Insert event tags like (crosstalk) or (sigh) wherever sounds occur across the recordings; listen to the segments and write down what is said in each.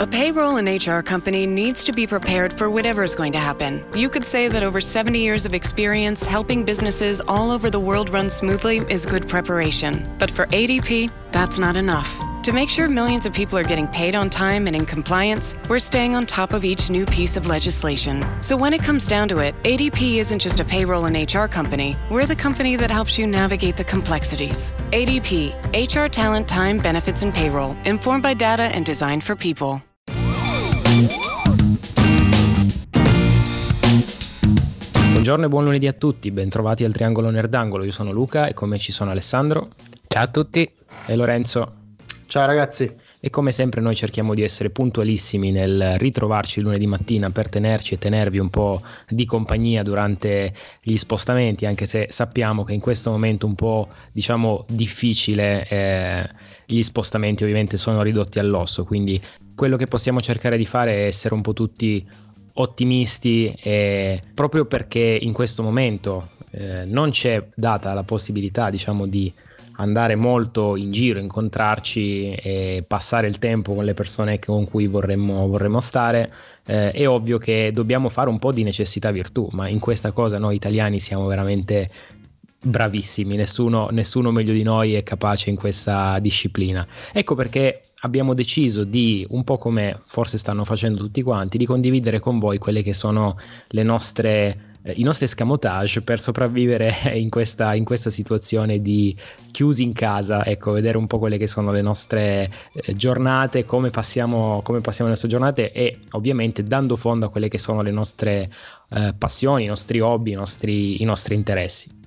A payroll and HR company needs to be prepared for whatever's going to happen. You could say that over 70 years of experience helping businesses all over the world run smoothly is good preparation. But for ADP, that's not enough. To make sure millions of people are getting paid on time and in compliance, we're staying on top of each new piece of legislation. So when it comes down to it, ADP isn't just a payroll and HR company, we're the company that helps you navigate the complexities. ADP, HR talent, time, benefits, and payroll, informed by data and designed for people. Buongiorno e buon lunedì a tutti, bentrovati al Triangolo Nerdangolo. Io sono Luca e con me ci sono Alessandro. Ciao a tutti. E Lorenzo. Ciao ragazzi. E come sempre noi cerchiamo di essere puntualissimi nel ritrovarci lunedì mattina per tenerci e tenervi un po' di compagnia durante gli spostamenti, anche se sappiamo che in questo momento un po' diciamo difficile eh, gli spostamenti ovviamente sono ridotti all'osso, quindi quello che possiamo cercare di fare è essere un po' tutti ottimisti e proprio perché in questo momento eh, non c'è data la possibilità diciamo di andare molto in giro, incontrarci e passare il tempo con le persone con cui vorremmo, vorremmo stare, eh, è ovvio che dobbiamo fare un po' di necessità virtù, ma in questa cosa noi italiani siamo veramente bravissimi, nessuno, nessuno meglio di noi è capace in questa disciplina. Ecco perché abbiamo deciso di, un po' come forse stanno facendo tutti quanti, di condividere con voi quelle che sono le nostre eh, i nostri escamotage per sopravvivere (laughs) in questa, in questa, situazione di chiusi in casa, ecco, vedere un po' quelle che sono le nostre eh, giornate, come passiamo, come passiamo le nostre giornate e ovviamente dando fondo a quelle che sono le nostre eh, passioni, i nostri hobby, i nostri, i nostri interessi.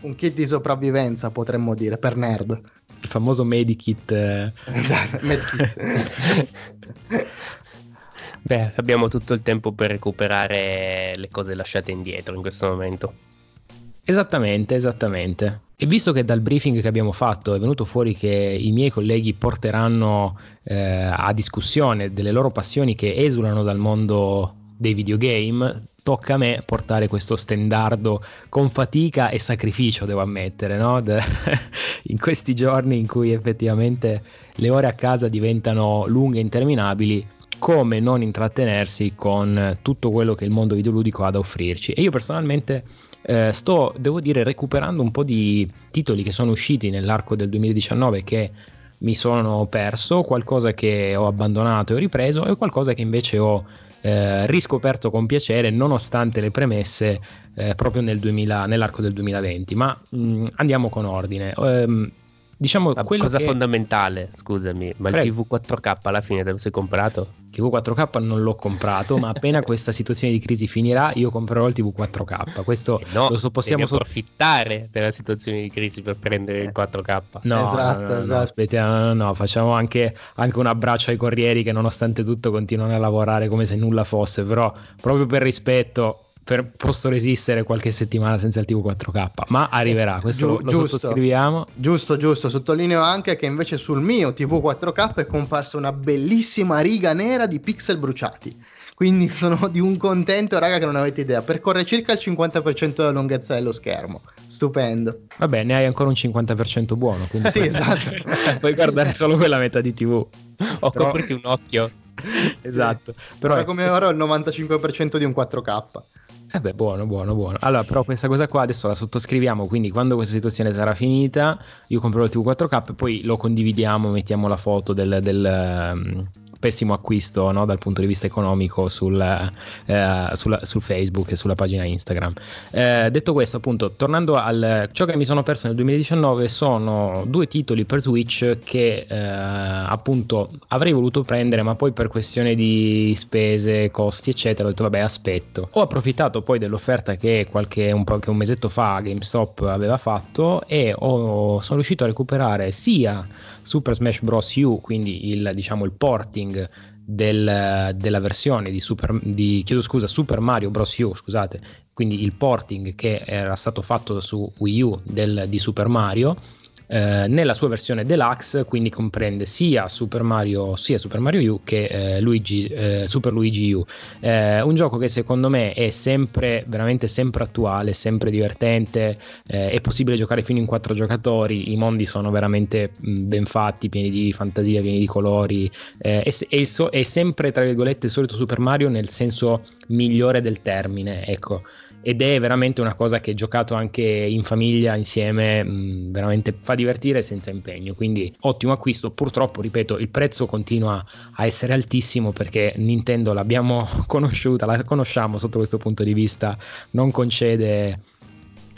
Un kit di sopravvivenza potremmo dire per nerd. Il famoso medikit. Eh. Esatto, (laughs) medikit. (laughs) Beh, abbiamo tutto il tempo per recuperare le cose lasciate indietro in questo momento. Esattamente, esattamente. E visto che dal briefing che abbiamo fatto è venuto fuori che i miei colleghi porteranno eh, a discussione delle loro passioni che esulano dal mondo dei videogame, tocca a me portare questo stendardo con fatica e sacrificio, devo ammettere, no? (laughs) in questi giorni in cui effettivamente le ore a casa diventano lunghe e interminabili come non intrattenersi con tutto quello che il mondo videoludico ha da offrirci. E io personalmente eh, sto, devo dire, recuperando un po' di titoli che sono usciti nell'arco del 2019 che mi sono perso, qualcosa che ho abbandonato e ho ripreso e qualcosa che invece ho eh, riscoperto con piacere nonostante le premesse eh, proprio nel 2000, nell'arco del 2020. Ma mh, mm, andiamo con ordine. Um, diciamo la cosa che... fondamentale, scusami, ma Prego. il TV 4K alla fine te lo sei comprato? TV 4K non l'ho comprato, ma appena (laughs) questa situazione di crisi finirà, io comprerò il TV 4K. Questo eh no, lo so, possiamo so... approfittare della situazione di crisi per prendere il 4K. No, esatto, no, no, esatto. No, aspetta, no, no, facciamo anche, anche un abbraccio ai corrieri che nonostante tutto continuano a lavorare come se nulla fosse, però proprio per rispetto per, posso resistere qualche settimana senza il TV 4K, ma arriverà, questo Giu- lo giusto, sottoscriviamo. Giusto, giusto, sottolineo anche che invece sul mio TV 4K è comparsa una bellissima riga nera di pixel bruciati. Quindi (laughs) sono di un contento, raga, che non avete idea. Percorre circa il 50% della lunghezza dello schermo. Stupendo. Vabbè, ne hai ancora un 50% buono. Quindi sì, (laughs) esatto. Puoi guardare solo quella metà di TV. O Però... copriti un occhio. (laughs) esatto. Però, Però come ora ho il 95% di un 4K. Eh beh, buono, buono, buono. Allora, però questa cosa qua adesso la sottoscriviamo, quindi quando questa situazione sarà finita, io comprerò il TV4K e poi lo condividiamo, mettiamo la foto del, del, um, pessimo acquisto no, dal punto di vista economico sul, eh, sulla, su Facebook e sulla pagina Instagram. Eh, detto questo, appunto, tornando a ciò che mi sono perso nel 2019 sono due titoli per Switch che eh, appunto avrei voluto prendere, ma poi per questione di spese, costi, eccetera, ho detto vabbè, aspetto. Ho approfittato poi dell'offerta che qualche un, po', che un mesetto fa GameStop aveva fatto e ho, sono riuscito a recuperare sia Super Smash Bros. U, quindi il, diciamo, il porting del, della versione di Super, di, scusa, Super Mario Bros. U, scusate, quindi il porting che era stato fatto su Wii U del, di Super Mario eh, nella sua versione deluxe, quindi comprende sia Super Mario, sia Super Mario U che eh, Luigi, eh, Super Luigi U. Eh, un gioco che secondo me è sempre, veramente sempre attuale, sempre divertente, eh, è possibile giocare fino in quattro giocatori, i mondi sono veramente mh, ben fatti, pieni di fantasia, pieni di colori, è, è, so, è sempre tra virgolette il solito Super Mario nel senso migliore del termine, ecco ed è veramente una cosa che giocato anche in famiglia insieme mh, veramente fa divertire senza impegno. Quindi ottimo acquisto. Purtroppo ripeto il prezzo continua a essere altissimo perché Nintendo l'abbiamo (laughs) conosciuta la conosciamo sotto questo punto di vista. Non concede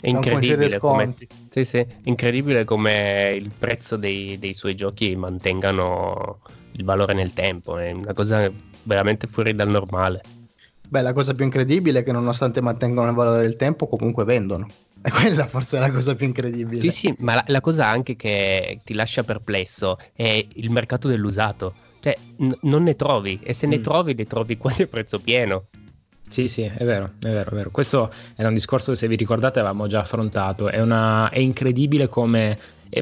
è incredibile come, sì, sì, incredibile come il prezzo dei, dei suoi giochi mantengano il valore nel tempo. È una cosa veramente fuori dal normale Beh, la cosa più incredibile è che nonostante mantengano il valore del tempo, comunque vendono. E quella forse è la cosa più incredibile. Sì, sì, ma la, la cosa anche che ti lascia perplesso è il mercato dell'usato. Cioè, n- non ne trovi, e se mm. ne trovi, ne trovi quasi a prezzo pieno. Sì, sì, è vero, è vero, è vero. Questo era un discorso che se vi ricordate avevamo già affrontato. È, una... è incredibile come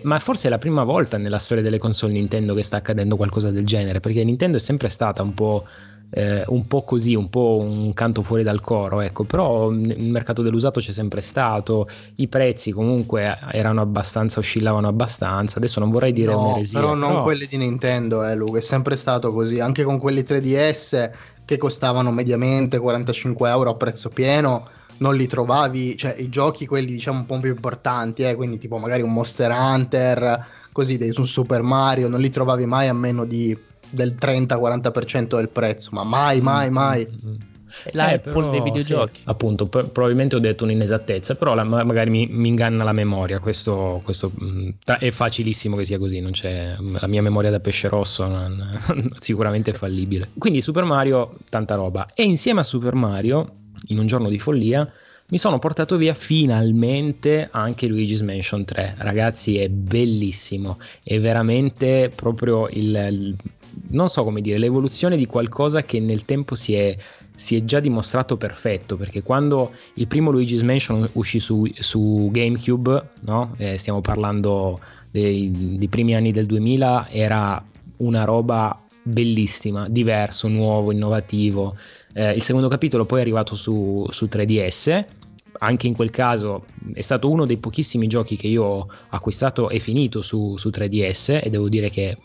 ma forse è la prima volta nella storia delle console Nintendo che sta accadendo qualcosa del genere, perché Nintendo è sempre stata un po' eh, un po' così, un po' un canto fuori dal coro, ecco, però il mercato dell'usato c'è sempre stato, i prezzi comunque erano abbastanza, oscillavano abbastanza, adesso non vorrei dire no, un'eresia. Però non però... quelli di Nintendo, eh, Luca, è sempre stato così, anche con quelli 3DS che costavano mediamente 45 euro a prezzo pieno non li trovavi, cioè i giochi quelli diciamo un po' più importanti, eh, quindi tipo magari un Monster Hunter, così un Super Mario, non li trovavi mai a meno di del 30-40% del prezzo, ma mai, mm, mai, mai. Mm-hmm. La eh, però, dei videogiochi. Sì, appunto, p- probabilmente ho detto un'inesattezza, però la, magari mi, mi, inganna la memoria. Questo, questo mm, è facilissimo che sia così. Non c'è, la mia memoria da pesce rosso (laughs) non, sicuramente è fallibile. Quindi Super Mario, tanta roba. E insieme a Super Mario, in un giorno di follia, mi sono portato via finalmente anche Luigi's Mansion 3. Ragazzi, è bellissimo. È veramente proprio il, il non so come dire, l'evoluzione di qualcosa che nel tempo si è, si è già dimostrato perfetto, perché quando il primo Luigi's Mansion uscì su, su GameCube, no? eh, stiamo parlando dei, dei primi anni del 2000, era una roba bellissima, diverso, nuovo, innovativo. Eh, il secondo capitolo poi è arrivato su, su 3DS anche in quel caso è stato uno dei pochissimi giochi che io ho acquistato e finito su, su 3DS e devo dire che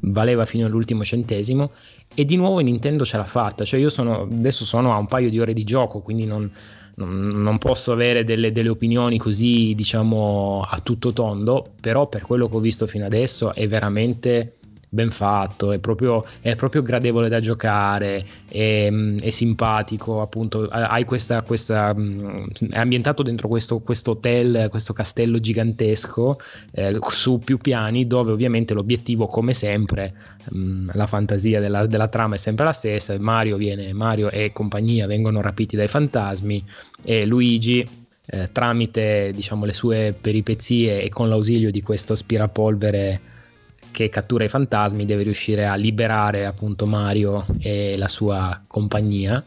valeva fino all'ultimo centesimo e di nuovo Nintendo ce l'ha fatta, cioè io sono, adesso sono a un paio di ore di gioco, quindi non, non, non posso avere delle, delle, opinioni così diciamo a tutto tondo, però per quello che ho visto fino adesso è veramente ben fatto, è proprio, è proprio gradevole da giocare, è, mm, è simpatico, appunto, hai questa, questa, mm, è ambientato dentro questo, questo hotel, questo castello gigantesco eh, su più piani dove ovviamente l'obiettivo come sempre, mh, mm, la fantasia della, della, trama è sempre la stessa, Mario, viene, Mario e compagnia vengono rapiti dai fantasmi e Luigi eh, tramite diciamo le sue peripezie e con l'ausilio di questo aspirapolvere che cattura i fantasmi deve riuscire a liberare appunto Mario e la sua compagnia,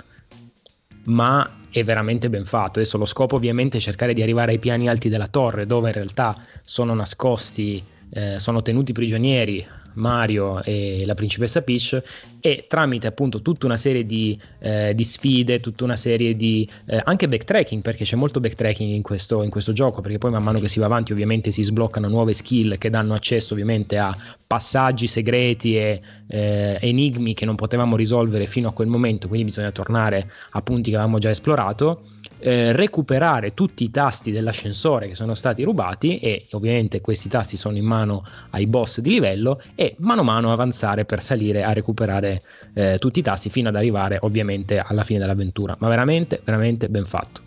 ma è veramente ben fatto. Adesso lo scopo ovviamente è cercare di arrivare ai piani alti della torre, dove in realtà sono nascosti, eh, sono tenuti prigionieri Mario e la principessa Peach e tramite appunto tutta una serie di, eh, di sfide, tutta una serie di eh, anche backtracking perché c'è molto backtracking in questo, in questo gioco perché poi man mano che si va avanti ovviamente si sbloccano nuove skill che danno accesso ovviamente a passaggi segreti e eh, enigmi che non potevamo risolvere fino a quel momento quindi bisogna tornare a punti che avevamo già esplorato eh, recuperare tutti i tasti dell'ascensore che sono stati rubati e ovviamente questi tasti sono in mano ai boss di livello e mano a mano avanzare per salire a recuperare eh, tutti i tasti fino ad arrivare ovviamente alla fine dell'avventura. Ma veramente veramente ben fatto.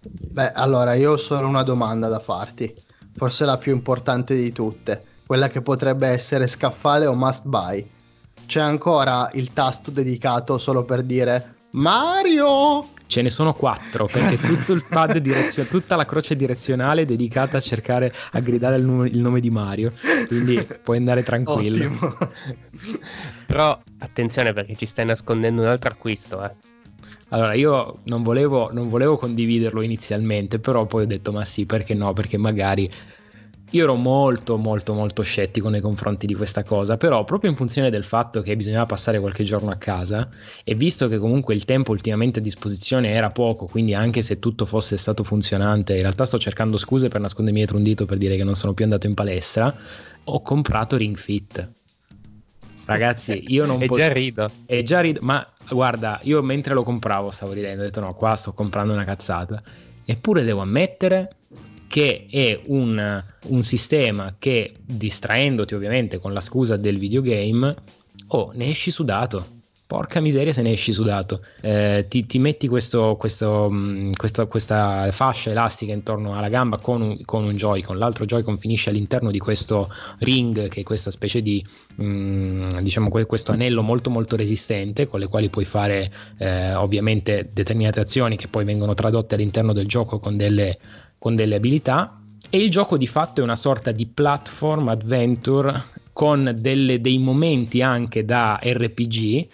Beh allora io ho solo una domanda da farti. Forse la più importante di tutte quella che potrebbe essere scaffale o must buy. C'è ancora il tasto dedicato solo per dire Mario Ce ne sono quattro perché tutto il pad direzionale, tutta la croce direzionale è dedicata a cercare a gridare il nome, il nome di Mario. Quindi puoi andare tranquillo. Però attenzione perché ci stai nascondendo un altro acquisto, eh. Allora, io non volevo, non volevo condividerlo inizialmente, però poi ho detto ma sì, perché no? Perché magari io ero molto molto molto scettico nei confronti di questa cosa, però proprio in funzione del fatto che bisognava passare qualche giorno a casa e visto che comunque il tempo ultimamente a disposizione era poco, quindi anche se tutto fosse stato funzionante, in realtà sto cercando scuse per nascondermi dietro un dito per dire che non sono più andato in palestra, ho comprato Ring Fit. Ragazzi, (laughs) io non. E già rido. E già rido, ma guarda, io mentre lo compravo stavo ridendo, ho detto no, qua sto comprando una cazzata. Eppure devo ammettere che è un, un sistema che distraendoti ovviamente con la scusa del videogame, oh, ne esci sudato porca miseria se ne esci sudato. Eh, ti, ti, metti questo, questo, mh, questa, questa, fascia elastica intorno alla gamba con un, con un Joy-Con, l'altro Joy-Con finisce all'interno di questo ring, che è questa specie di, mh, diciamo, questo anello molto molto resistente, con le quali puoi fare eh, ovviamente determinate azioni che poi vengono tradotte all'interno del gioco con delle con delle abilità e il gioco di fatto è una sorta di platform adventure con delle, dei momenti anche da RPG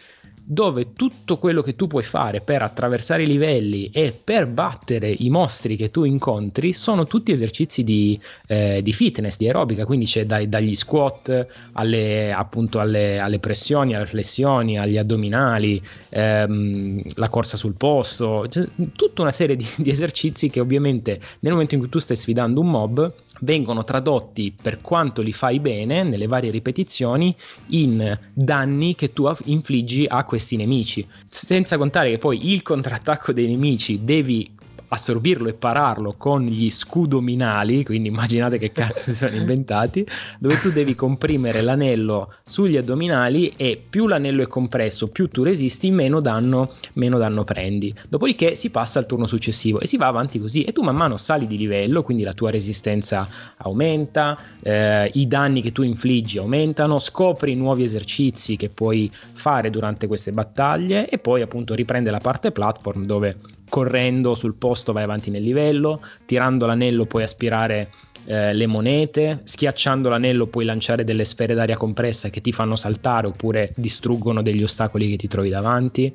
dove tutto quello che tu puoi fare per attraversare i livelli e per battere i mostri che tu incontri sono tutti esercizi di, eh, di fitness, di aerobica, quindi c'è dai, dagli squat alle, appunto alle, alle, pressioni, alle flessioni, agli addominali, ehm, la corsa sul posto, cioè, tutta una serie di, di esercizi che ovviamente nel momento in cui tu stai sfidando un mob vengono tradotti per quanto li fai bene nelle varie ripetizioni in danni che tu infliggi a questi nemici. Senza contare che poi il contrattacco dei nemici devi assorbirlo e pararlo con gli scudominali, quindi immaginate che cazzo si sono inventati, dove tu devi comprimere l'anello sugli addominali e più l'anello è compresso, più tu resisti, meno danno, meno danno prendi. Dopodiché si passa al turno successivo e si va avanti così e tu man mano sali di livello, quindi la tua resistenza aumenta, eh, i danni che tu infliggi aumentano, scopri nuovi esercizi che puoi fare durante queste battaglie e poi appunto riprende la parte platform dove correndo sul posto vai avanti nel livello, tirando l'anello puoi aspirare eh, le monete, schiacciando l'anello puoi lanciare delle sfere d'aria compressa che ti fanno saltare oppure distruggono degli ostacoli che ti trovi davanti.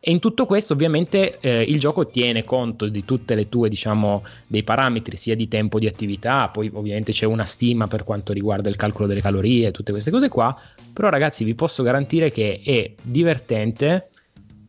E in tutto questo ovviamente eh, il gioco tiene conto di tutte le tue, diciamo, dei parametri, sia di tempo di attività, poi ovviamente c'è una stima per quanto riguarda il calcolo delle calorie, tutte queste cose qua, però ragazzi vi posso garantire che è divertente,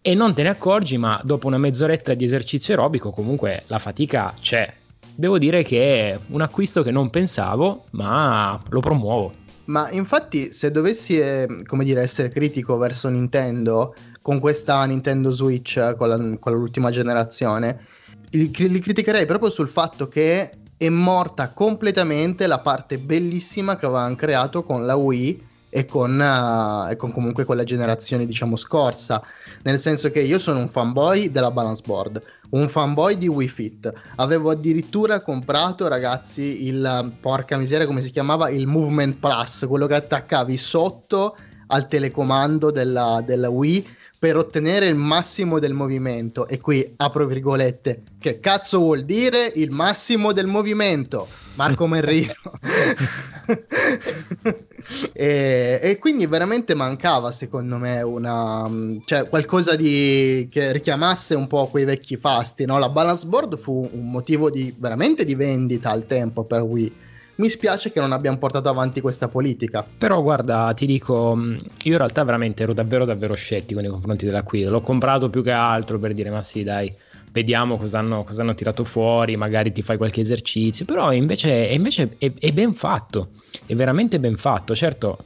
e non te ne accorgi, ma dopo una mezz'oretta di esercizio aerobico comunque la fatica c'è. Devo dire che è un acquisto che non pensavo, ma lo promuovo. Ma infatti, se dovessi, eh, come dire, essere critico verso Nintendo, con questa Nintendo Switch, con, la, con l'ultima generazione, li, li criticherei proprio sul fatto che è morta completamente la parte bellissima che avevano creato con la Wii e con, uh, e con comunque quella generazione diciamo scorsa nel senso che io sono un fanboy della balance board un fanboy di Wii Fit avevo addirittura comprato ragazzi il porca miseria come si chiamava il Movement Plus quello che attaccavi sotto al telecomando della, della Wii per ottenere il massimo del movimento. E qui apro virgolette. Che cazzo vuol dire il massimo del movimento? Marco Merrino. (laughs) (laughs) e, e, quindi veramente mancava, secondo me, una, cioè, qualcosa di, che richiamasse un po' quei vecchi fasti. No? La balance board fu un motivo di, veramente di vendita al tempo per Wii mi spiace che non abbiamo portato avanti questa politica. Però guarda, ti dico, mm, io in realtà veramente ero davvero davvero scettico nei confronti dell'acquisto. L'ho comprato più che altro per dire ma sì dai, vediamo cosa hanno, tirato fuori, magari ti fai qualche esercizio, però invece, invece è, è ben fatto, è veramente ben fatto. Certo,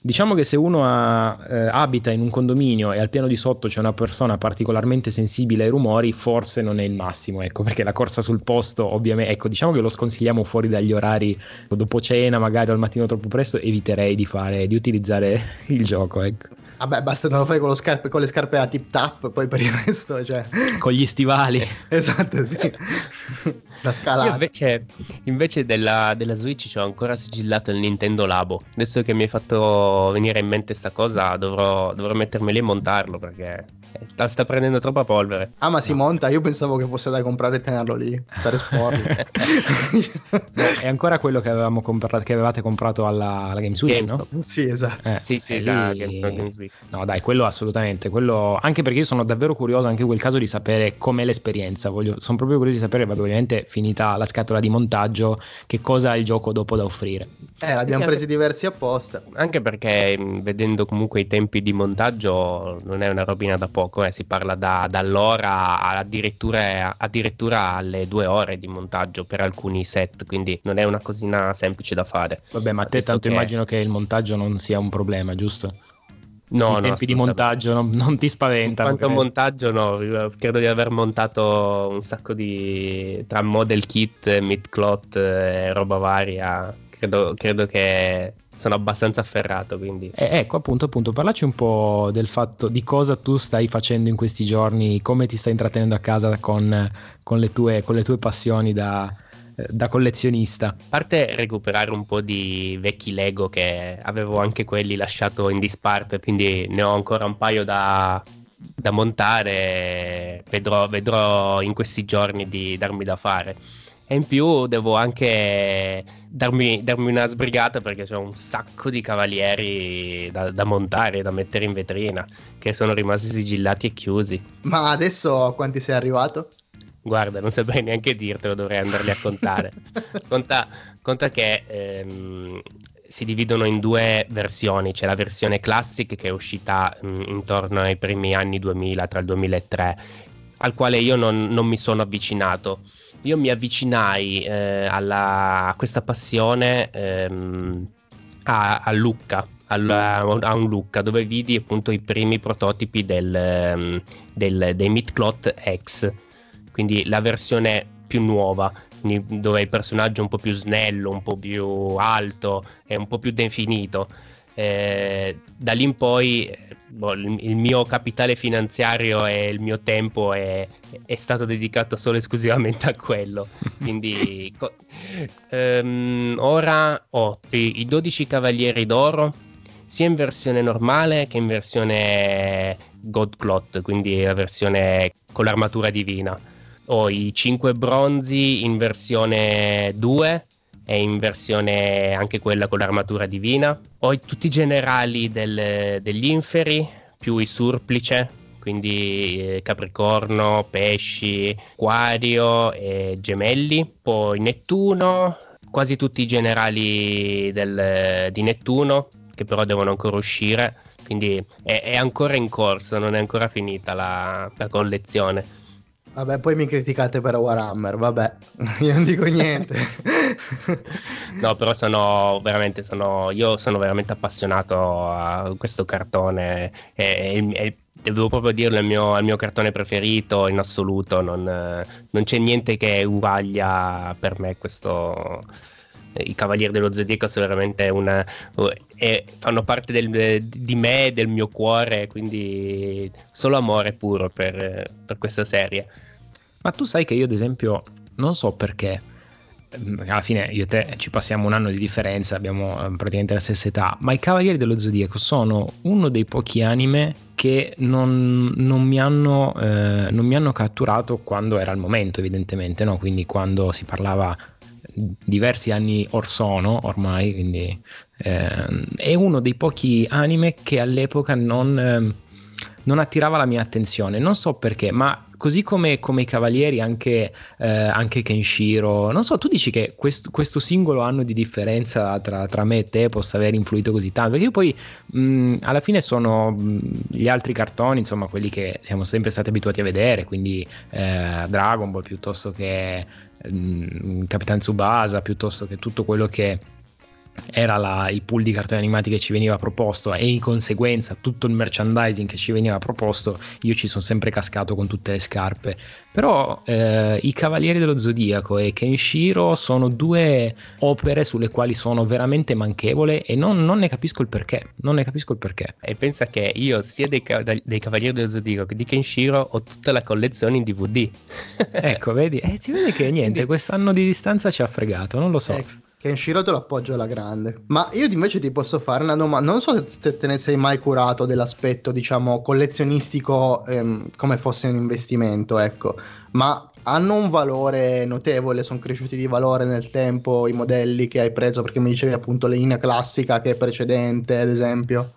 Diciamo che se uno ha, eh, abita in un condominio e al piano di sotto c'è una persona particolarmente sensibile ai rumori, forse non è il massimo, ecco, perché la corsa sul posto, ovviamente, ecco, diciamo che lo sconsigliamo fuori dagli orari dopo cena, magari al mattino troppo presto, eviterei di fare, di utilizzare (laughs) il gioco, ecco. Vabbè, basta non lo fai con, scarpe, con le scarpe a tip tap, poi per il resto, cioè... Con gli stivali. (laughs) esatto, sì. La scalata. Io invece, invece della, della Switch ho ancora sigillato il Nintendo Labo. Adesso che mi hai fatto venire in mente sta cosa, dovrò, dovrò mettermeli e montarlo perché Sta, sta, prendendo troppa polvere. Ah, ma si no. monta? Io pensavo che fosse da comprare e tenerlo lì. Stare sporco. (laughs) è ancora quello che, avevamo comprato, che avevate comprato alla, alla Games Week, GameStop. no? Sì, esatto. Eh, sì, sì, la lì... Games Week. No, dai, quello assolutamente. Quello... Anche perché io sono davvero curioso anche in quel caso di sapere com'è l'esperienza. Voglio... Sono proprio curioso di sapere, vabbè, ovviamente finita la scatola di montaggio, che cosa ha il gioco dopo da offrire. Eh, l'abbiamo sì, presi anche... diversi apposta. Anche perché vedendo comunque i tempi di montaggio non è una robina da poco, eh. si parla da, dall'ora addirittura, addirittura alle due ore di montaggio per alcuni set, quindi non è una cosina semplice da fare. Vabbè, ma a te tanto che... immagino che il montaggio non sia un problema, giusto? No, I no, tempi di montaggio non, non ti spaventano. Quanto montaggio no, credo di aver montato un sacco di tra model kit, midcloth e roba varia. Credo, credo che sono abbastanza afferrato. Quindi. Eh, ecco, appunto, appunto, parlaci un po' del fatto di cosa tu stai facendo in questi giorni, come ti stai intrattenendo a casa con, con, le, tue, con le, tue, passioni da, da, collezionista. A parte recuperare un po' di vecchi Lego che avevo anche quelli lasciato in disparte, quindi ne ho ancora un paio da, da montare. Vedrò, vedrò in questi giorni di darmi da fare e in più devo anche darmi, darmi una sbrigata perché c'è un sacco di cavalieri da, da, montare, da mettere in vetrina, che sono rimasti sigillati e chiusi. Ma adesso a quanti sei arrivato? Guarda, non saprei neanche dirtelo, dovrei andarli a contare. (laughs) conta, conta, che ehm, si dividono in due versioni. C'è la versione classic che è uscita mh, mm, intorno ai primi anni 2000, tra il 2003, al quale io non, non mi sono avvicinato io mi avvicinai eh, alla, a questa passione ehm, a, a, Lucca, alla, a un Lucca, dove vidi appunto i primi prototipi del, ehm, del, dei Midcloth X, quindi la versione più nuova, dove il personaggio è un po' più snello, un po' più alto e un po' più definito. Eh, da lì in poi boh, il, mio capitale finanziario e il mio tempo è, è stato dedicato solo e esclusivamente a quello. (laughs) Quindi co- um, ora ho i, i 12 Cavalieri d'Oro sia in versione normale che in versione God Clot, quindi la versione con l'armatura divina. Ho i 5 bronzi in versione 2 e in versione anche quella con l'armatura divina. Ho tutti i generali del, degli inferi più i surplice, quindi eh, Capricorno, Pesci, Aquario e Gemelli. Poi Nettuno, quasi tutti i generali del, di Nettuno, che però devono ancora uscire. Quindi è, è ancora in corso, non è ancora finita la, la collezione. Vabbè, poi mi criticate per Warhammer, vabbè, (laughs) io non dico niente. (laughs) no, però sono veramente, sono, io sono veramente appassionato a questo cartone e, e, devo proprio dirlo, è il mio, è il mio cartone preferito in assoluto, non, non c'è niente che uguaglia per me questo i Cavalieri dello Zodiaco sono veramente una. Eh, fanno parte del, di me, del mio cuore, quindi solo amore puro per, per questa serie. Ma tu sai che io, ad esempio, non so perché. Mm, alla fine io e te ci passiamo un anno di differenza, abbiamo eh, praticamente la stessa età, ma i Cavalieri dello Zodiaco sono uno dei pochi anime che non, non, mi, hanno, eh, non mi, hanno, catturato quando era il momento, evidentemente, no? quindi quando si parlava diversi anni or sono ormai, quindi eh, è uno dei pochi anime che all'epoca non, eh, non attirava la mia attenzione, non so perché, ma così come, come, i Cavalieri, anche, eh, anche, Kenshiro. Non so, tu dici che quest, questo singolo anno di differenza tra, tra, me e te possa aver influito così tanto? Perché io poi mh, alla fine sono mh, gli altri cartoni, insomma, quelli che siamo sempre stati abituati a vedere, quindi eh, Dragon Ball piuttosto che Capitan Tsubasa, piuttosto che tutto quello che era la, il pool di cartoni animati che ci veniva proposto e in conseguenza tutto il merchandising che ci veniva proposto, io ci sono sempre cascato con tutte le scarpe. Però eh, i Cavalieri dello Zodiaco e Kenshiro sono due opere sulle quali sono veramente manchevole e non, non, ne capisco il perché. Non ne capisco il perché. E pensa che io sia dei, dei Cavalieri dello Zodiaco che di Kenshiro ho tutta la collezione in DVD. ecco, vedi? E eh, si vede che niente, quest'anno di distanza ci ha fregato, non lo so. Ecco. Kenshiro te lo appoggio alla grande. Ma io invece ti posso fare una domanda. Non so se te ne sei mai curato dell'aspetto, diciamo, collezionistico ehm, come fosse un investimento, ecco. Ma hanno un valore notevole, sono cresciuti di valore nel tempo i modelli che hai preso, perché mi dicevi appunto la linea classica che è precedente, ad esempio.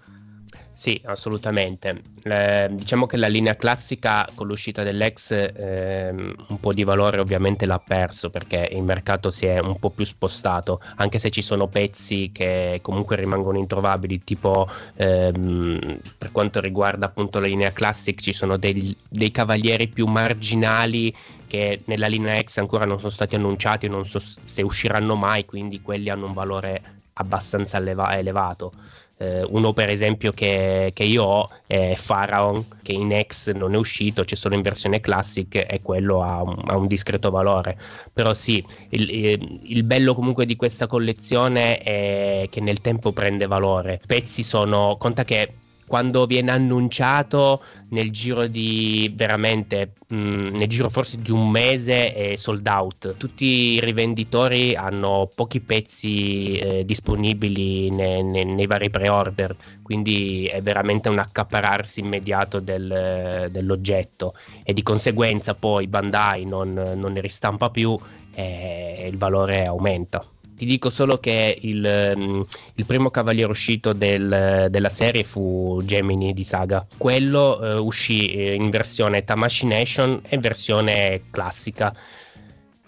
Sì, assolutamente. Eh, diciamo che la linea classica con l'uscita dell'ex eh, un po' di valore ovviamente l'ha perso perché il mercato si è un po' più spostato, anche se ci sono pezzi che comunque rimangono introvabili, tipo ehm, per quanto riguarda appunto la linea classic ci sono dei, dei cavalieri più marginali che nella linea X ancora non sono stati annunciati, non so se usciranno mai, quindi quelli hanno un valore abbastanza eleva- elevato. Eh, uno per esempio che, che, io ho è Pharaon, che in X non è uscito, c'è solo in versione classic e quello ha un, ha un discreto valore. Però sì, il, il, bello comunque di questa collezione è che nel tempo prende valore. I pezzi sono, conta che quando viene annunciato nel giro di veramente mh, mm, nel giro forse di un mese è sold out. Tutti i rivenditori hanno pochi pezzi eh, disponibili ne, ne, nei vari pre-order quindi è veramente un accapararsi immediato del, dell'oggetto. E di conseguenza poi Bandai non, non ne ristampa più e il valore aumenta ti dico solo che il, mm, il primo cavaliere uscito del, della serie fu Gemini di Saga. Quello eh, uscì eh, in versione Tamashi Nation e versione classica.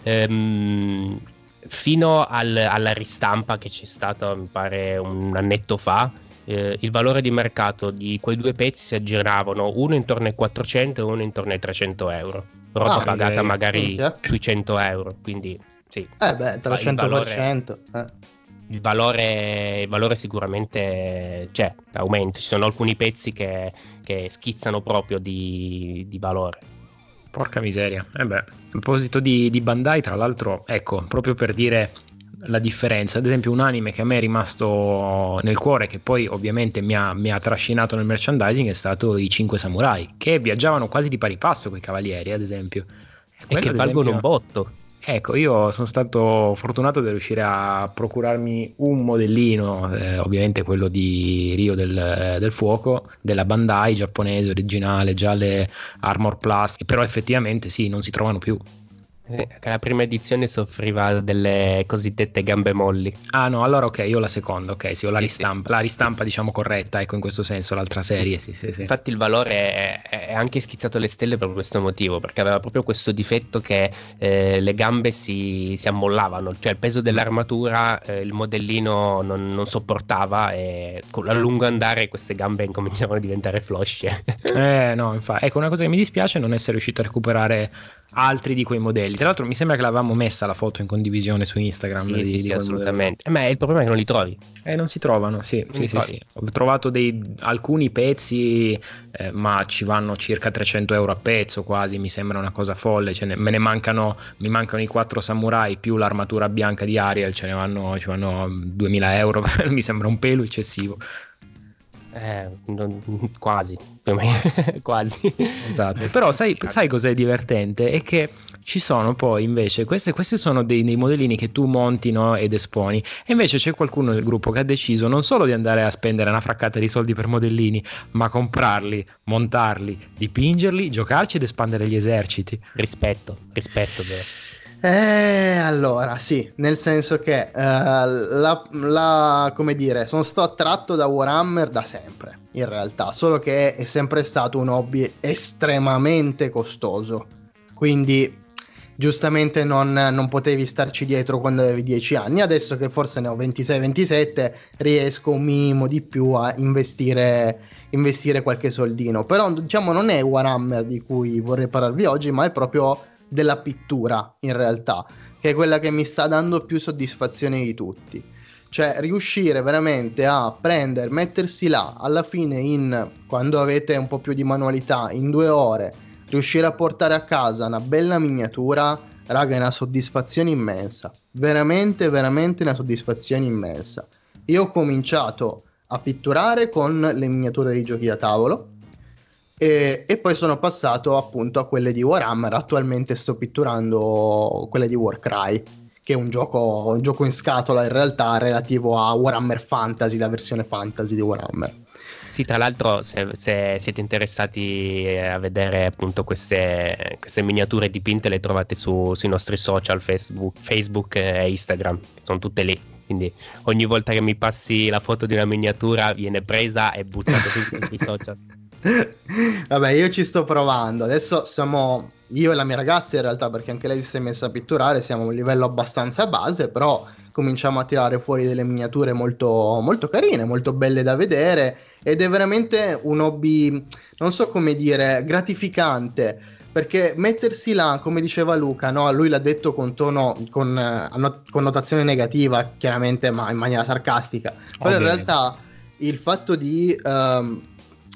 Ehm, fino al, alla ristampa che c'è stata, mi pare, un annetto fa, eh, il valore di mercato di quei due pezzi si aggiravano uno intorno ai 400 e uno intorno ai 300 euro. Roba ah, pagata magari sui 100 euro, quindi sì. Eh beh, 300%. Il valore, eh. il, valore, il valore, sicuramente c'è, aumenta. Ci sono alcuni pezzi che, che schizzano proprio di, di valore. Porca miseria. Eh beh, a proposito di, di, Bandai, tra l'altro, ecco, proprio per dire la differenza, ad esempio un anime che a me è rimasto nel cuore, che poi ovviamente mi ha, mi ha trascinato nel merchandising, è stato i Cinque Samurai, che viaggiavano quasi di pari passo con i cavalieri, ad esempio. E, e che valgono esempio... un botto. Ecco, io sono stato fortunato di riuscire a procurarmi un modellino, eh, ovviamente quello di Rio del, del, Fuoco, della Bandai giapponese originale, già le Armor Plus, però effettivamente sì, non si trovano più. Eh, la prima edizione soffriva delle cosiddette gambe molli. Ah no, allora ok, io la seconda, ok, sì, ho la sì, ristampa, sì. la ristampa diciamo corretta, ecco in questo senso, l'altra serie, sì, sì, sì. Infatti il valore è, è, anche schizzato alle stelle per questo motivo, perché aveva proprio questo difetto che eh, le gambe si, si, ammollavano, cioè il peso dell'armatura eh, il modellino non, non, sopportava e con a lungo andare queste gambe incominciavano a diventare flosce. eh no, infatti, ecco una cosa che mi dispiace è non essere riuscito a recuperare altri di quei modelli. Tra l'altro mi sembra che l'avevamo messa la foto in condivisione su Instagram. Sì, di, sì, di sì assolutamente. Ma il problema è che non li trovi. Eh, non si trovano, sì, sì, sì, sì, Ho trovato dei, alcuni pezzi, eh, ma ci vanno circa 300 euro a pezzo quasi, mi sembra una cosa folle. Ne, me ne mancano, mi mancano i quattro samurai più l'armatura bianca di Ariel, ce ne vanno, ci vanno 2000 euro, (laughs) mi sembra un pelo eccessivo. Eh, non, quasi, più o meno, (laughs) quasi. Esatto. Però sai, sai cos'è divertente? È che ci sono poi invece, questi, questi sono dei, dei, modellini che tu monti no, ed esponi, e invece c'è qualcuno nel gruppo che ha deciso non solo di andare a spendere una fraccata di soldi per modellini, ma comprarli, montarli, dipingerli, giocarci ed espandere gli eserciti. Rispetto, rispetto, vero. Eh, allora, sì, nel senso che uh, la, la, come dire, sono stato attratto da Warhammer da sempre, in realtà, solo che è sempre stato un hobby estremamente costoso. Quindi, giustamente non, non potevi starci dietro quando avevi 10 anni. Adesso che forse ne ho 26-27, riesco un minimo di più a investire, investire qualche soldino. Però, diciamo, non è Warhammer di cui vorrei parlarvi oggi, ma è proprio della pittura in realtà, che è quella che mi sta dando più soddisfazione di tutti. Cioè riuscire veramente a prendere, mettersi là, alla fine in, quando avete un po' più di manualità, in due ore, riuscire a portare a casa una bella miniatura, raga, è una soddisfazione immensa. Veramente, veramente una soddisfazione immensa. Io ho cominciato a pitturare con le miniature dei giochi da tavolo, e, e, poi sono passato appunto a quelle di Warhammer. Attualmente sto pitturando quelle di Warcry, che è un gioco, un gioco in scatola in realtà relativo a Warhammer Fantasy, la versione fantasy di Warhammer. Sì, tra l'altro, se, se, siete interessati a vedere appunto queste, queste miniature dipinte, le trovate su, sui nostri social, Facebook, Facebook e Instagram, sono tutte lì. Quindi ogni volta che mi passi la foto di una miniatura viene presa e buttata sui social. (laughs) Vabbè, io ci sto provando. Adesso siamo io e la mia ragazza, in realtà, perché anche lei si è messa a pitturare, siamo a un livello abbastanza base, però cominciamo a tirare fuori delle miniature molto, molto carine, molto belle da vedere. Ed è veramente un hobby, non so come dire, gratificante. Perché mettersi là, come diceva Luca, no? lui l'ha detto con tono, con eh, connotazione negativa, chiaramente, ma in maniera sarcastica. Però okay. in realtà il fatto di uh,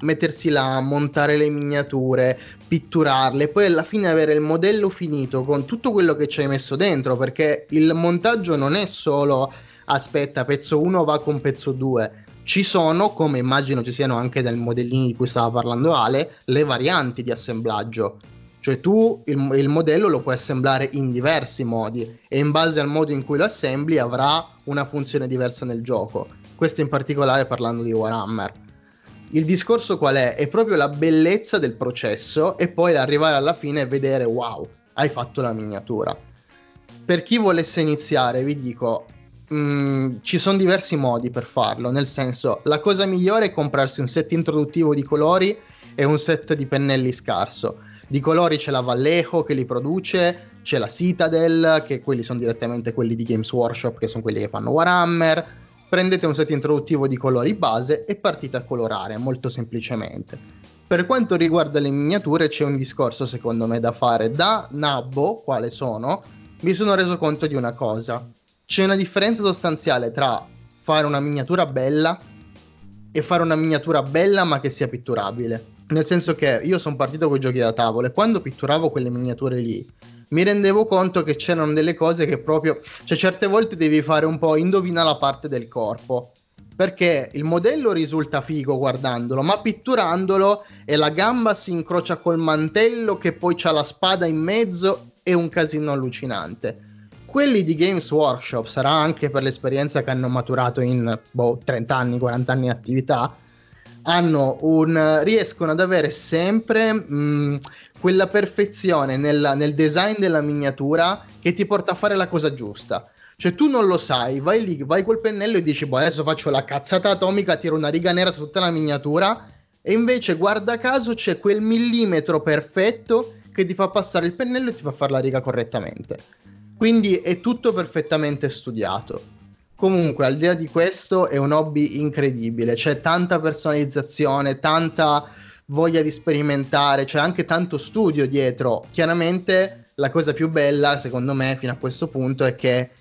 mettersi là, montare le miniature, pitturarle, poi alla fine avere il modello finito con tutto quello che ci hai messo dentro, perché il montaggio non è solo aspetta, pezzo 1 va con pezzo 2. Ci sono, come immagino ci siano anche nel modellino di cui stava parlando Ale, le varianti di assemblaggio. Cioè tu il, il modello lo puoi assemblare in diversi modi e in base al modo in cui lo assembli avrà una funzione diversa nel gioco. Questo in particolare parlando di Warhammer il discorso qual è? È proprio la bellezza del processo e poi arrivare alla fine e vedere wow, hai fatto la miniatura. Per chi volesse iniziare, vi dico, mh, mm, ci sono diversi modi per farlo, nel senso, la cosa migliore è comprarsi un set introduttivo di colori e un set di pennelli scarso. Di colori c'è la Vallejo che li produce, c'è la Citadel, che quelli sono direttamente quelli di Games Workshop, che sono quelli che fanno Warhammer prendete un set introduttivo di colori base e partite a colorare molto semplicemente. Per quanto riguarda le miniature c'è un discorso secondo me da fare. Da nabbo, quale sono, mi sono reso conto di una cosa. C'è una differenza sostanziale tra fare una miniatura bella e fare una miniatura bella ma che sia pitturabile. Nel senso che io sono partito con i giochi da tavola e quando pitturavo quelle miniature lì mi rendevo conto che c'erano delle cose che proprio, cioè certe volte devi fare un po' indovina la parte del corpo. Perché il modello risulta figo guardandolo, ma pitturandolo e la gamba si incrocia col mantello che poi c'ha la spada in mezzo è un casino allucinante. Quelli di Games Workshop, sarà anche per l'esperienza che hanno maturato in boh, 30 anni, 40 anni di attività, un, riescono ad avere sempre mh, quella perfezione nel, nel design della miniatura che ti porta a fare la cosa giusta. Cioè tu non lo sai, vai lì, vai col pennello e dici, boh, adesso faccio la cazzata atomica, tiro una riga nera su tutta la miniatura e invece guarda caso c'è quel millimetro perfetto che ti fa passare il pennello e ti fa fare la riga correttamente. Quindi è tutto perfettamente studiato. Comunque, al di là di questo, è un hobby incredibile. C'è tanta personalizzazione, tanta voglia di sperimentare, c'è anche tanto studio dietro. Chiaramente la cosa più bella, secondo me, fino a questo punto è che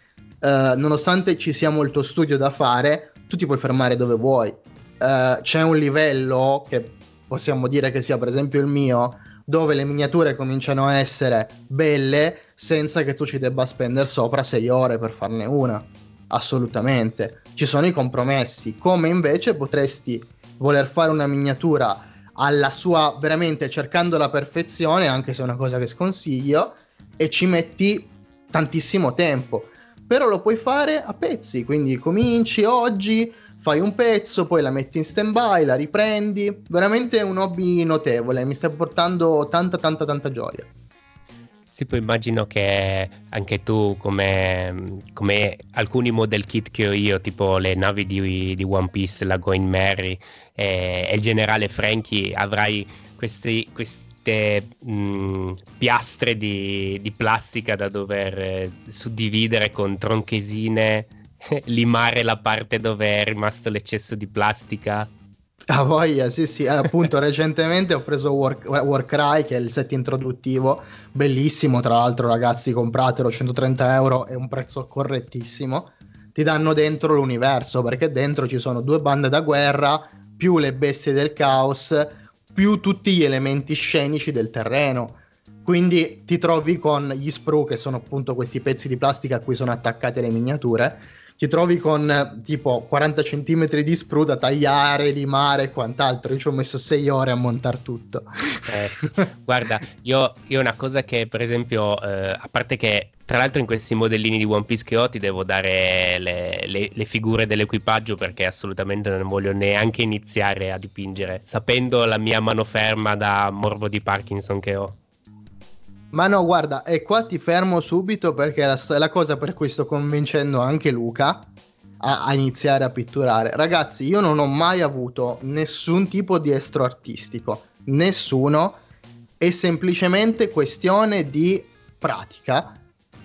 uh, nonostante ci sia molto studio da fare, tu ti puoi fermare dove vuoi. Uh, c'è un livello che possiamo dire che sia per esempio il mio, dove le miniature cominciano a essere belle senza che tu ci debba spendere sopra 6 ore per farne una. Assolutamente. Ci sono i compromessi, come invece potresti voler fare una miniatura alla sua veramente cercando la perfezione, anche se è una cosa che sconsiglio, e ci metti tantissimo tempo. Però lo puoi fare a pezzi, quindi cominci oggi, fai un pezzo, poi la metti in stand by, la riprendi. Veramente è un hobby notevole, mi sta portando tanta tanta tanta gioia. Sì, poi immagino che anche tu, come, come, alcuni model kit che ho io, tipo le navi di, di One Piece, la Going Mary e, e il generale Frankie, avrai questi, queste mh, piastre di, di, plastica da dover eh, suddividere con tronchesine, (laughs) limare la parte dove è rimasto l'eccesso di plastica Ah, voglia, sì, sì. Appunto, (laughs) recentemente ho preso War- che è il set introduttivo, bellissimo. Tra l'altro, ragazzi, compratelo 130 euro, è un prezzo correttissimo. Ti danno dentro l'universo perché dentro ci sono due bande da guerra, più le bestie del caos, più tutti gli elementi scenici del terreno. Quindi ti trovi con gli sprue, che sono appunto questi pezzi di plastica a cui sono attaccate le miniature ti trovi con tipo 40 cm di sprue da tagliare, limare e quant'altro. Io ci ho messo 6 ore a montare tutto. Eh. (laughs) Guarda, io, io, una cosa che per esempio, eh, a parte che tra l'altro in questi modellini di One Piece che ho ti devo dare le, le, le, figure dell'equipaggio perché assolutamente non voglio neanche iniziare a dipingere, sapendo la mia mano ferma da morbo di Parkinson che ho. Ma no, guarda, e qua ti fermo subito perché la, la cosa per cui sto convincendo anche Luca a, a, iniziare a pitturare. Ragazzi, io non ho mai avuto nessun tipo di estro artistico, nessuno, è semplicemente questione di pratica.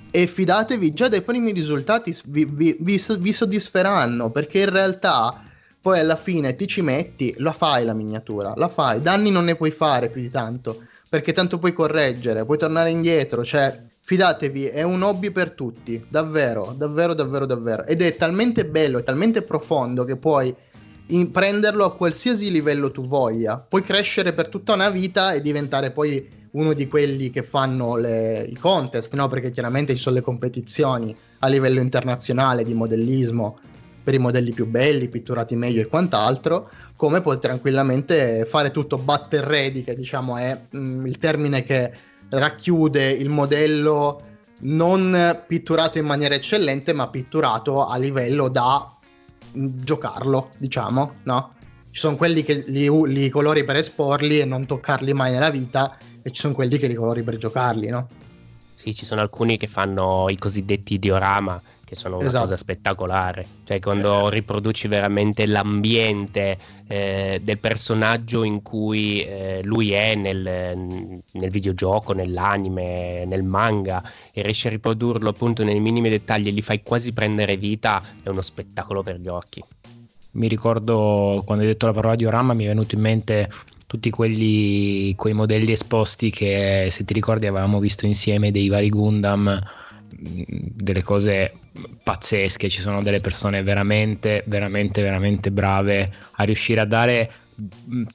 E fidatevi, già dai primi risultati vi, vi, vi, vi soddisferanno perché in realtà poi alla fine ti ci metti, la fai la miniatura, la fai, danni non ne puoi fare più di tanto perché tanto puoi correggere, puoi tornare indietro, cioè fidatevi, è un hobby per tutti, davvero, davvero, davvero, davvero. Ed è talmente bello, è talmente profondo che puoi prenderlo a qualsiasi livello tu voglia. Puoi crescere per tutta una vita e diventare poi uno di quelli che fanno le, i contest, no? Perché chiaramente ci sono le competizioni a livello internazionale di modellismo per i modelli più belli, pitturati meglio e quant'altro, come puoi tranquillamente fare tutto battle ready, che diciamo è mh, mm, il termine che racchiude il modello non pitturato in maniera eccellente, ma pitturato a livello da mm, giocarlo, diciamo, no? Ci sono quelli che li, li colori per esporli e non toccarli mai nella vita, e ci sono quelli che li colori per giocarli, no? Sì, ci sono alcuni che fanno i cosiddetti diorama, che sono una esatto. cosa spettacolare. Cioè, quando eh. riproduci veramente l'ambiente eh, del personaggio in cui eh, lui è nel, nel, videogioco, nell'anime, nel manga, e riesci a riprodurlo appunto nei minimi dettagli e gli fai quasi prendere vita, è uno spettacolo per gli occhi. Mi ricordo quando hai detto la parola diorama, mi è venuto in mente tutti quelli, quei modelli esposti che se ti ricordi avevamo visto insieme dei vari Gundam delle cose pazzesche, ci sono delle persone veramente, veramente, veramente brave a riuscire a dare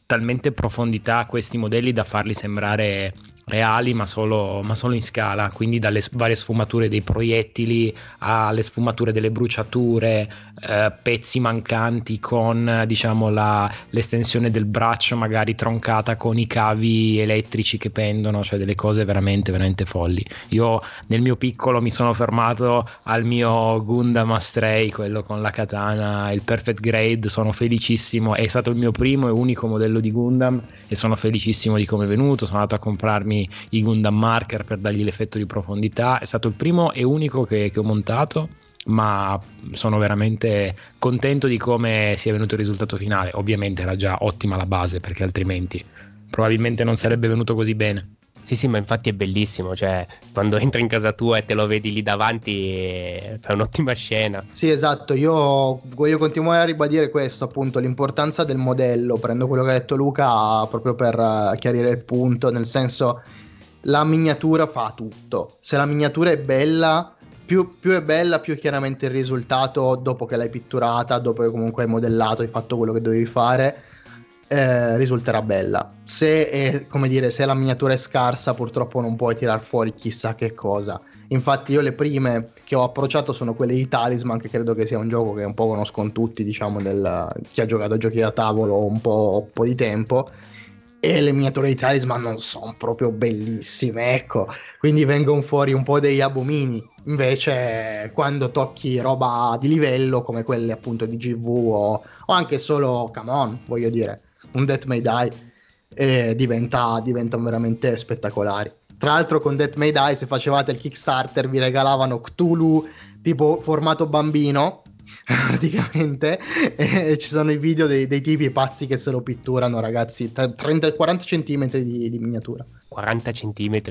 talmente profondità a questi modelli da farli sembrare reali ma solo, ma solo, in scala, quindi dalle varie sfumature dei proiettili alle sfumature delle bruciature, eh, pezzi mancanti con diciamo la, l'estensione del braccio magari troncata con i cavi elettrici che pendono, cioè delle cose veramente veramente folli. Io nel mio piccolo mi sono fermato al mio Gundam Astray, quello con la katana, il Perfect Grade, sono felicissimo, è stato il mio primo e unico modello di Gundam e sono felicissimo di come è venuto, sono andato a comprarmi i Gundam Marker per dargli l'effetto di profondità, è stato il primo e unico che, che ho montato ma sono veramente contento di come sia venuto il risultato finale. Ovviamente era già ottima la base perché altrimenti probabilmente non sarebbe venuto così bene. Sì, sì, ma infatti è bellissimo, cioè quando (laughs) entri in casa tua e te lo vedi lì davanti fa un'ottima scena. Sì, esatto, io voglio continuare a ribadire questo, appunto, l'importanza del modello, prendo quello che ha detto Luca proprio per uh, chiarire il punto, nel senso la miniatura fa tutto, se la miniatura è bella più, più, è bella, più è chiaramente il risultato dopo che l'hai pitturata, dopo che comunque hai modellato, hai fatto quello che dovevi fare, eh, risulterà bella. Se, è, dire, se la miniatura è scarsa, purtroppo non puoi tirar fuori chissà che cosa. Infatti, io le prime che ho approcciato sono quelle di Talisman, che credo che sia un gioco che un po' conoscono tutti, diciamo, del, chi ha giocato a giochi da tavolo un po', un po' di tempo e le miniature di Talisman non sono proprio bellissime, ecco, quindi vengono fuori un po' degli abomini. Invece, quando tocchi roba di livello come quelle appunto di GV o, o anche solo Come On, voglio dire, un Death May Die, eh, diventa, diventano veramente spettacolari. Tra l'altro, con Death May Die, se facevate il Kickstarter, vi regalavano Cthulhu tipo formato bambino (laughs) praticamente e ci sono i video dei, dei, tipi pazzi che se lo pitturano ragazzi. 30, 40 cm di, di miniatura. 40 cm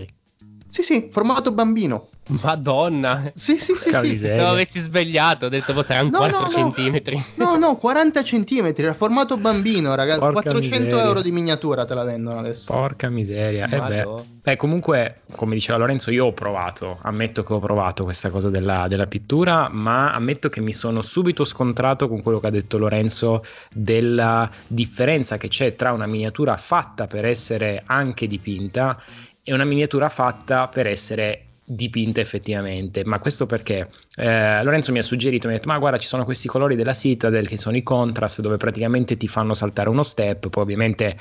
sì, sì, formato bambino. Madonna. Sì, sì, sì. sì. Se avessi svegliato, ho detto, boh, saranno no, 4 no, centimetri. No, no, 40 centimetri, era formato bambino, ragazzi. Porca 400 miseria. euro di miniatura te la vendono adesso. Porca miseria. Eh beh. beh. comunque, come diceva Lorenzo, io ho provato, ammetto che ho provato questa cosa della, della pittura, ma ammetto che mi sono subito scontrato con quello che ha detto Lorenzo della differenza che c'è tra una miniatura fatta per essere anche dipinta è una miniatura fatta per essere dipinte effettivamente. Ma questo perché eh, Lorenzo mi ha suggerito, mi ha detto, ma guarda ci sono questi colori della Citadel che sono i contrast dove praticamente ti fanno saltare uno step, poi ovviamente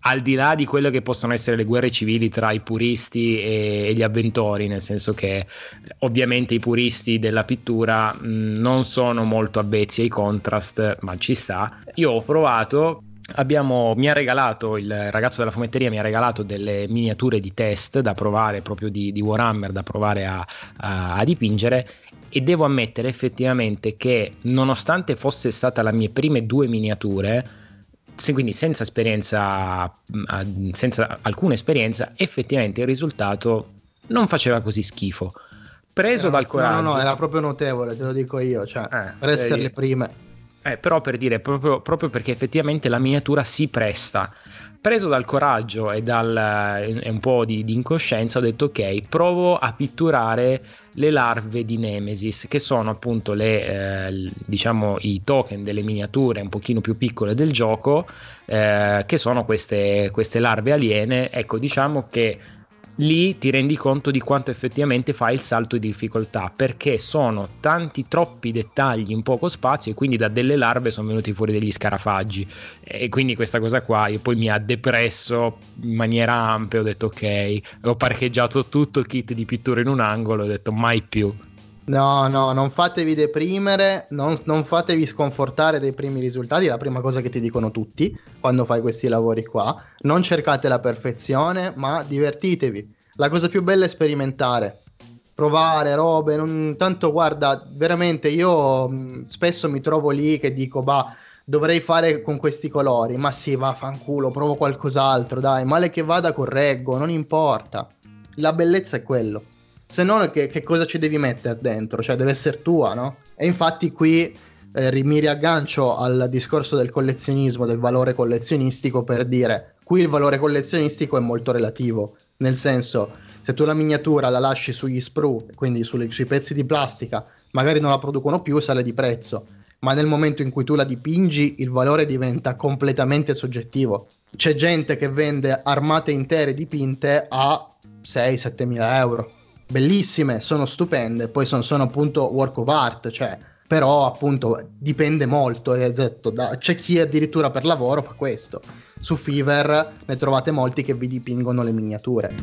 al di là di quello che possono essere le guerre civili tra i puristi e, e gli avventori, nel senso che ovviamente i puristi della pittura mh, non sono molto avvezzi ai contrast, ma ci sta. Io ho provato Abbiamo, mi ha regalato il ragazzo della fumetteria mi ha regalato delle miniature di test da provare proprio di, di Warhammer da provare a, a, a, dipingere. E devo ammettere effettivamente che nonostante fosse stata la mie prime due miniature quindi senza esperienza senza alcuna esperienza effettivamente il risultato non faceva così schifo. Preso no, dal coraggio no no era proprio notevole te lo dico io cioè eh, per essere le prime eh, però per dire, proprio, proprio, perché effettivamente la miniatura si presta. Preso dal coraggio e, dal, e un po' di, di, incoscienza, ho detto ok, provo a pitturare le larve di Nemesis, che sono appunto le, eh, diciamo, i token delle miniature un pochino più piccole del gioco, eh, che sono queste, queste larve aliene. Ecco, diciamo che lì ti rendi conto di quanto effettivamente fa il salto di difficoltà perché sono tanti troppi dettagli in poco spazio e quindi da delle larve sono venuti fuori degli scarafaggi. E quindi questa cosa qua io poi mi ha depresso in maniera ampia ho detto ok. Ho parcheggiato tutto il kit di pittura in un angolo ho detto mai più No, no, non fatevi deprimere, non, non, fatevi sconfortare dai primi risultati, è la prima cosa che ti dicono tutti quando fai questi lavori qua. Non cercate la perfezione, ma divertitevi. La cosa più bella è sperimentare, provare robe, non, tanto guarda, veramente io mh, spesso mi trovo lì che dico, bah, dovrei fare con questi colori, ma sì, va, fanculo, provo qualcos'altro, dai, male che vada correggo, non importa. La bellezza è quello se no che, che, cosa ci devi mettere dentro? Cioè deve essere tua, no? E infatti qui eh, mi riaggancio al discorso del collezionismo, del valore collezionistico per dire qui il valore collezionistico è molto relativo, nel senso se tu la miniatura la lasci sugli sprue, quindi sulle, sui pezzi di plastica, magari non la producono più, sale di prezzo, ma nel momento in cui tu la dipingi il valore diventa completamente soggettivo. C'è gente che vende armate intere dipinte a 6-7 mila euro bellissime, sono stupende, poi sono, sono appunto work of art, cioè, però appunto dipende molto, esatto, da, c'è chi addirittura per lavoro fa questo. Su Fever ne trovate molti che vi dipingono le miniature.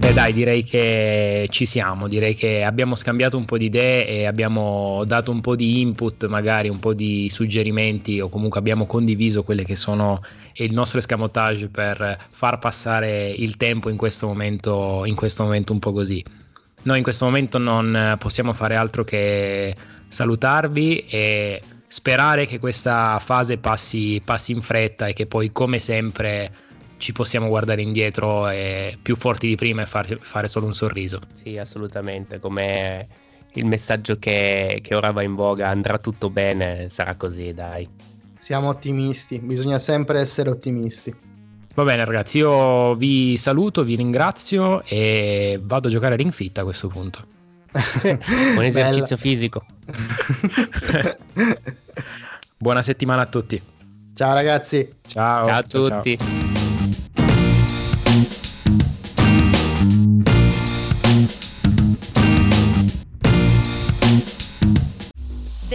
Beh dai, direi che ci siamo, direi che abbiamo scambiato un po' di idee e abbiamo dato un po' di input, magari un po' di suggerimenti o comunque abbiamo condiviso quelle che sono il nostro escamotage per far passare il tempo in questo momento, in questo momento un po' così. Noi in questo momento non possiamo fare altro che salutarvi e sperare che questa fase passi, passi in fretta e che poi come sempre ci possiamo guardare indietro e più forti di prima e far, fare solo un sorriso. Sì, assolutamente, come il messaggio che, che ora va in voga, andrà tutto bene, sarà così, dai. Siamo ottimisti, bisogna sempre essere ottimisti. Va bene ragazzi, io vi saluto, vi ringrazio e vado a giocare a Ring Fit a questo punto. (laughs) Buon esercizio fisico. (laughs) Buona settimana a tutti. Ciao ragazzi. Ciao, ciao a tutti. Ciao.